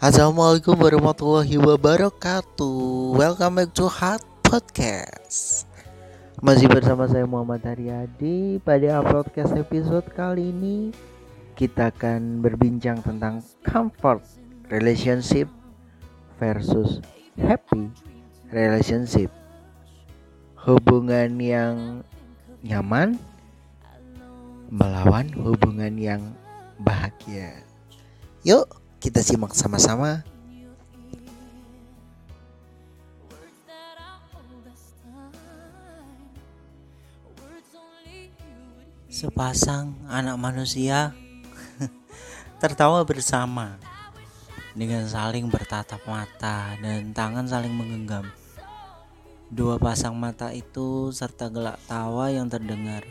Assalamualaikum warahmatullahi wabarakatuh. Welcome back to Hot Podcast. Masih bersama saya Muhammad Haryadi. Pada podcast episode kali ini Kita akan berbincang tentang comfort relationship versus happy relationship. Hubungan yang nyaman melawan hubungan yang bahagia. Yuk, kita simak sama-sama. Sepasang anak manusia tertawa bersama dengan saling bertatap mata dan tangan saling menggenggam. Dua pasang mata itu serta gelak tawa yang terdengar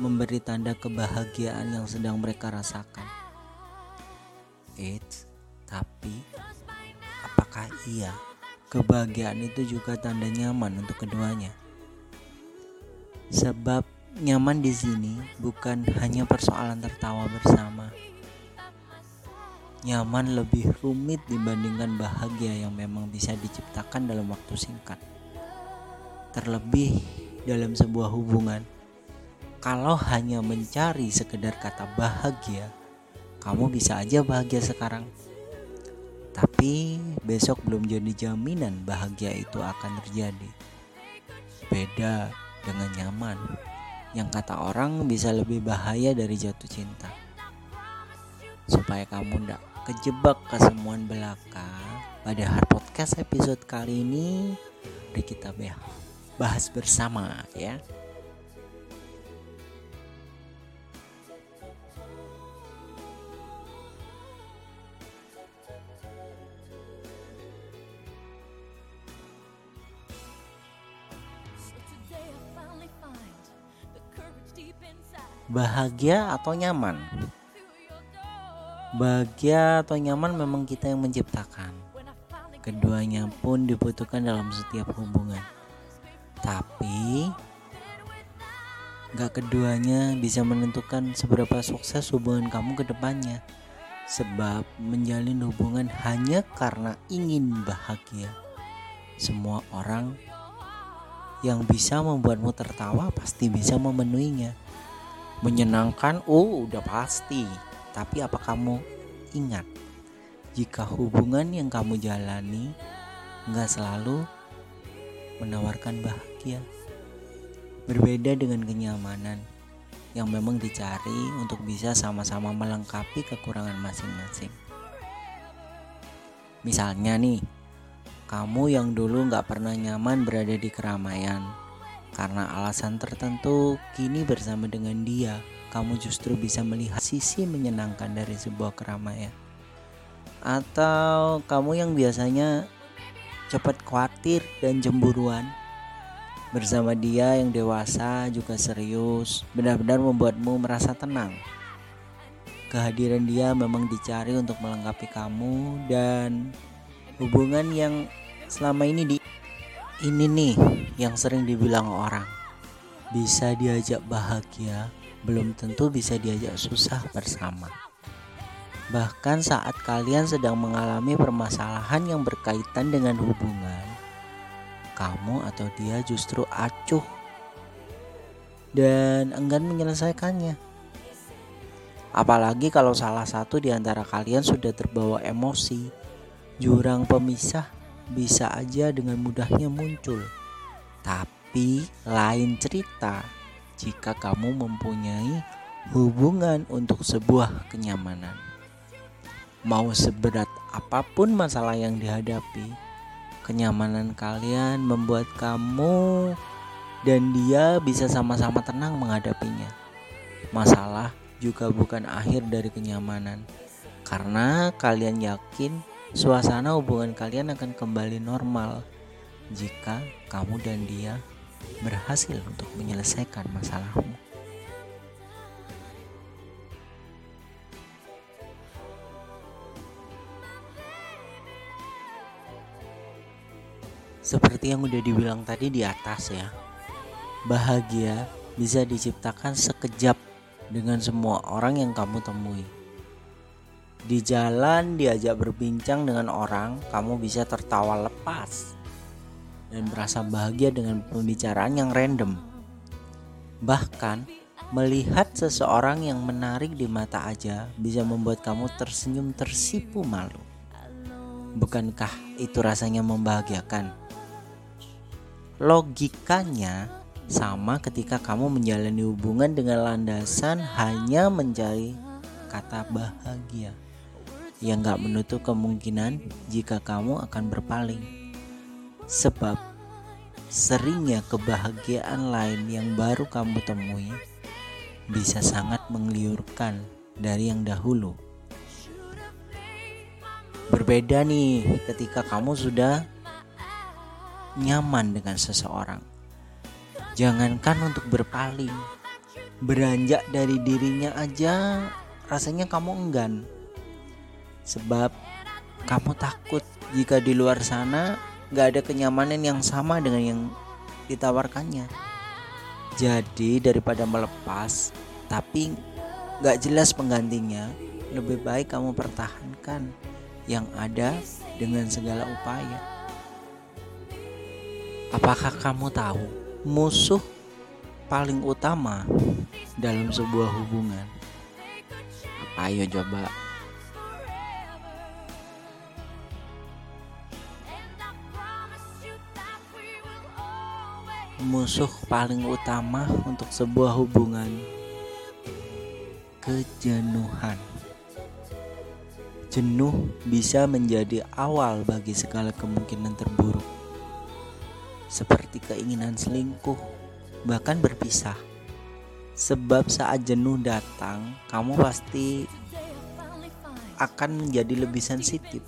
memberi tanda kebahagiaan yang sedang mereka rasakan. Eits, tapi apakah iya kebahagiaan itu juga tanda nyaman untuk keduanya? Sebab nyaman di sini bukan hanya persoalan tertawa bersama. Nyaman lebih rumit dibandingkan bahagia yang memang bisa diciptakan dalam waktu singkat. Terlebih dalam sebuah hubungan kalau hanya mencari sekedar kata bahagia, kamu bisa aja bahagia sekarang. Tapi besok belum jadi jaminan bahagia itu akan terjadi. Beda dengan nyaman, yang kata orang bisa lebih bahaya dari jatuh cinta. Supaya kamu ndak kejebak kesemuan belaka, pada hard podcast episode kali ini, mari kita bahas bersama ya. Bahagia atau nyaman? Bahagia atau nyaman memang kita yang menciptakan. Keduanya pun dibutuhkan dalam setiap hubungan. Tapi gak keduanya bisa menentukan seberapa sukses hubungan kamu ke depannya. Sebab menjalin hubungan hanya karena ingin bahagia. Semua orang yang bisa membuatmu tertawa pasti bisa memenuhinya menyenangkan oh udah pasti. Tapi apa kamu ingat? Jika hubungan yang kamu jalani nggak selalu menawarkan bahagia berbeda dengan kenyamanan yang memang dicari untuk bisa sama-sama melengkapi kekurangan masing-masing. Misalnya nih kamu yang dulu nggak pernah nyaman berada di keramaian karena alasan tertentu, kini bersama dengan dia, kamu justru bisa melihat sisi menyenangkan dari sebuah keramaian. Atau kamu yang biasanya cepat khawatir dan cemburuan, bersama dia yang dewasa juga serius, benar-benar membuatmu merasa tenang. Kehadiran dia memang dicari untuk melengkapi kamu dan hubungan yang selama ini di ini nih yang sering dibilang orang. Bisa diajak bahagia belum tentu bisa diajak susah bersama. Bahkan saat kalian sedang mengalami permasalahan yang berkaitan dengan hubungan kamu atau dia justru acuh dan enggan menyelesaikannya. Apalagi kalau salah satu di antara kalian sudah terbawa emosi jurang pemisah bisa aja dengan mudahnya muncul. Tapi lain cerita jika kamu mempunyai hubungan untuk sebuah kenyamanan. Mau seberat apa pun masalah yang dihadapi, kenyamanan kalian membuat kamu dan dia bisa sama-sama tenang menghadapinya. Masalah juga bukan akhir dari kenyamanan, karena kalian yakin suasana hubungan kalian akan kembali normal jika kamu dan dia berhasil untuk menyelesaikan masalahmu. Seperti yang udah dibilang tadi di atas ya, bahagia bisa diciptakan sekejap dengan semua orang yang kamu temui. Di jalan diajak berbincang dengan orang, kamu bisa tertawa lepas dan merasa bahagia dengan pembicaraan yang random. Bahkan, melihat seseorang yang menarik di mata aja bisa membuat kamu tersenyum tersipu malu. Bukankah itu rasanya membahagiakan? Logikanya sama ketika kamu menjalani hubungan dengan landasan hanya mencari kata bahagia yang gak menutup kemungkinan jika kamu akan berpaling. Sebab seringnya kebahagiaan lain yang baru kamu temui bisa sangat mengliurkan dari yang dahulu. Berbeda nih ketika kamu sudah nyaman dengan seseorang. Jangankan untuk berpaling, beranjak dari dirinya aja rasanya kamu enggan sebab kamu takut jika di luar sana gak ada kenyamanan yang sama dengan yang ditawarkannya. Jadi daripada melepas tapi gak jelas penggantinya, lebih baik kamu pertahankan yang ada dengan segala upaya. Apakah kamu tahu musuh paling utama dalam sebuah hubungan? Ayo coba musuh paling utama untuk sebuah hubungan kejenuhan. Jenuh bisa menjadi awal bagi segala kemungkinan terburuk. Seperti keinginan selingkuh, bahkan berpisah. Sebab saat jenuh datang, kamu pasti akan menjadi lebih sensitif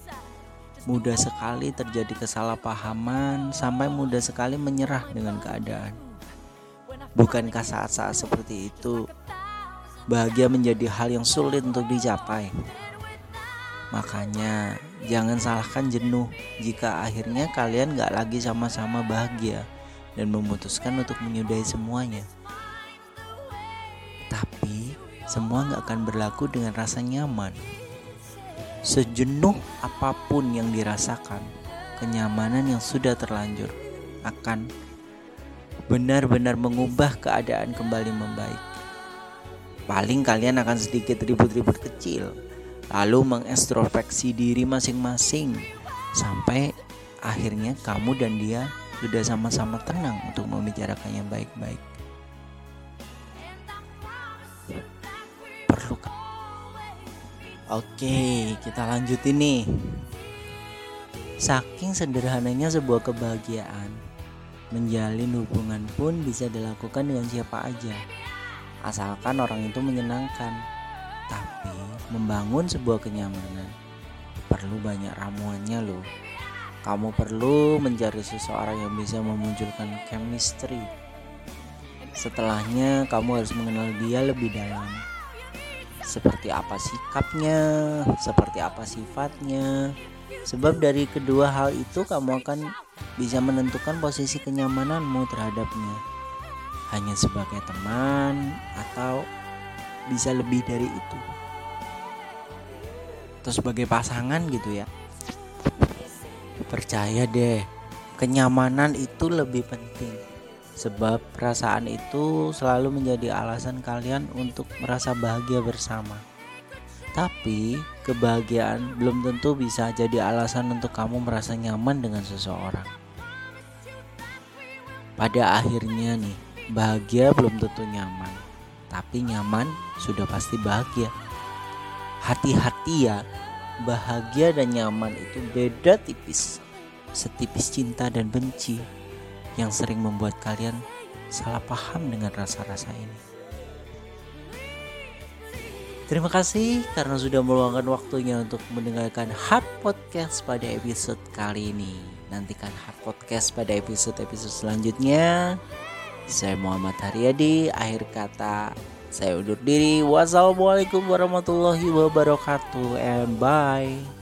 mudah sekali terjadi kesalahpahaman sampai mudah sekali menyerah dengan keadaan. Bukankah saat-saat seperti itu bahagia menjadi hal yang sulit untuk dicapai? Makanya jangan salahkan jenuh jika akhirnya kalian gak lagi sama-sama bahagia dan memutuskan untuk menyudahi semuanya. Tapi semua gak akan berlaku dengan rasa nyaman. Sejenuh apa pun yang dirasakan, kenyamanan yang sudah terlanjur akan benar-benar mengubah keadaan kembali membaik. Paling kalian akan sedikit ribut-ribut kecil, lalu mengintrospeksi diri masing-masing sampai akhirnya kamu dan dia sudah sama-sama tenang untuk membicarakannya baik-baik. Oke, kita lanjutin nih. Saking sederhananya sebuah kebahagiaan, menjalin hubungan pun bisa dilakukan dengan siapa aja. Asalkan orang itu menyenangkan. Tapi membangun sebuah kenyamanan perlu banyak ramuannya loh. Kamu perlu mencari seseorang yang bisa memunculkan chemistry. Setelahnya kamu harus mengenal dia lebih dalam seperti apa sikapnya, seperti apa sifatnya. Sebab dari kedua hal itu kamu akan bisa menentukan posisi kenyamananmu terhadapnya. Hanya sebagai teman atau bisa lebih dari itu. Atau sebagai pasangan gitu ya. Percaya deh, kenyamanan itu lebih penting sebab perasaan itu selalu menjadi alasan kalian untuk merasa bahagia bersama. Tapi kebahagiaan belum tentu bisa jadi alasan untuk kamu merasa nyaman dengan seseorang. Pada akhirnya nih, bahagia belum tentu nyaman, tapi nyaman sudah pasti bahagia. Hati-hati ya, bahagia dan nyaman itu beda tipis, setipis cinta dan benci yang sering membuat kalian salah paham dengan rasa-rasa ini. Terima kasih karena sudah meluangkan waktunya untuk mendengarkan Hard Podcast pada episode kali ini. Nantikan Hard Podcast pada episode-episode selanjutnya. Saya Muhammad Haryadi, akhir kata saya undur diri. Wassalamualaikum warahmatullahi wabarakatuh and bye.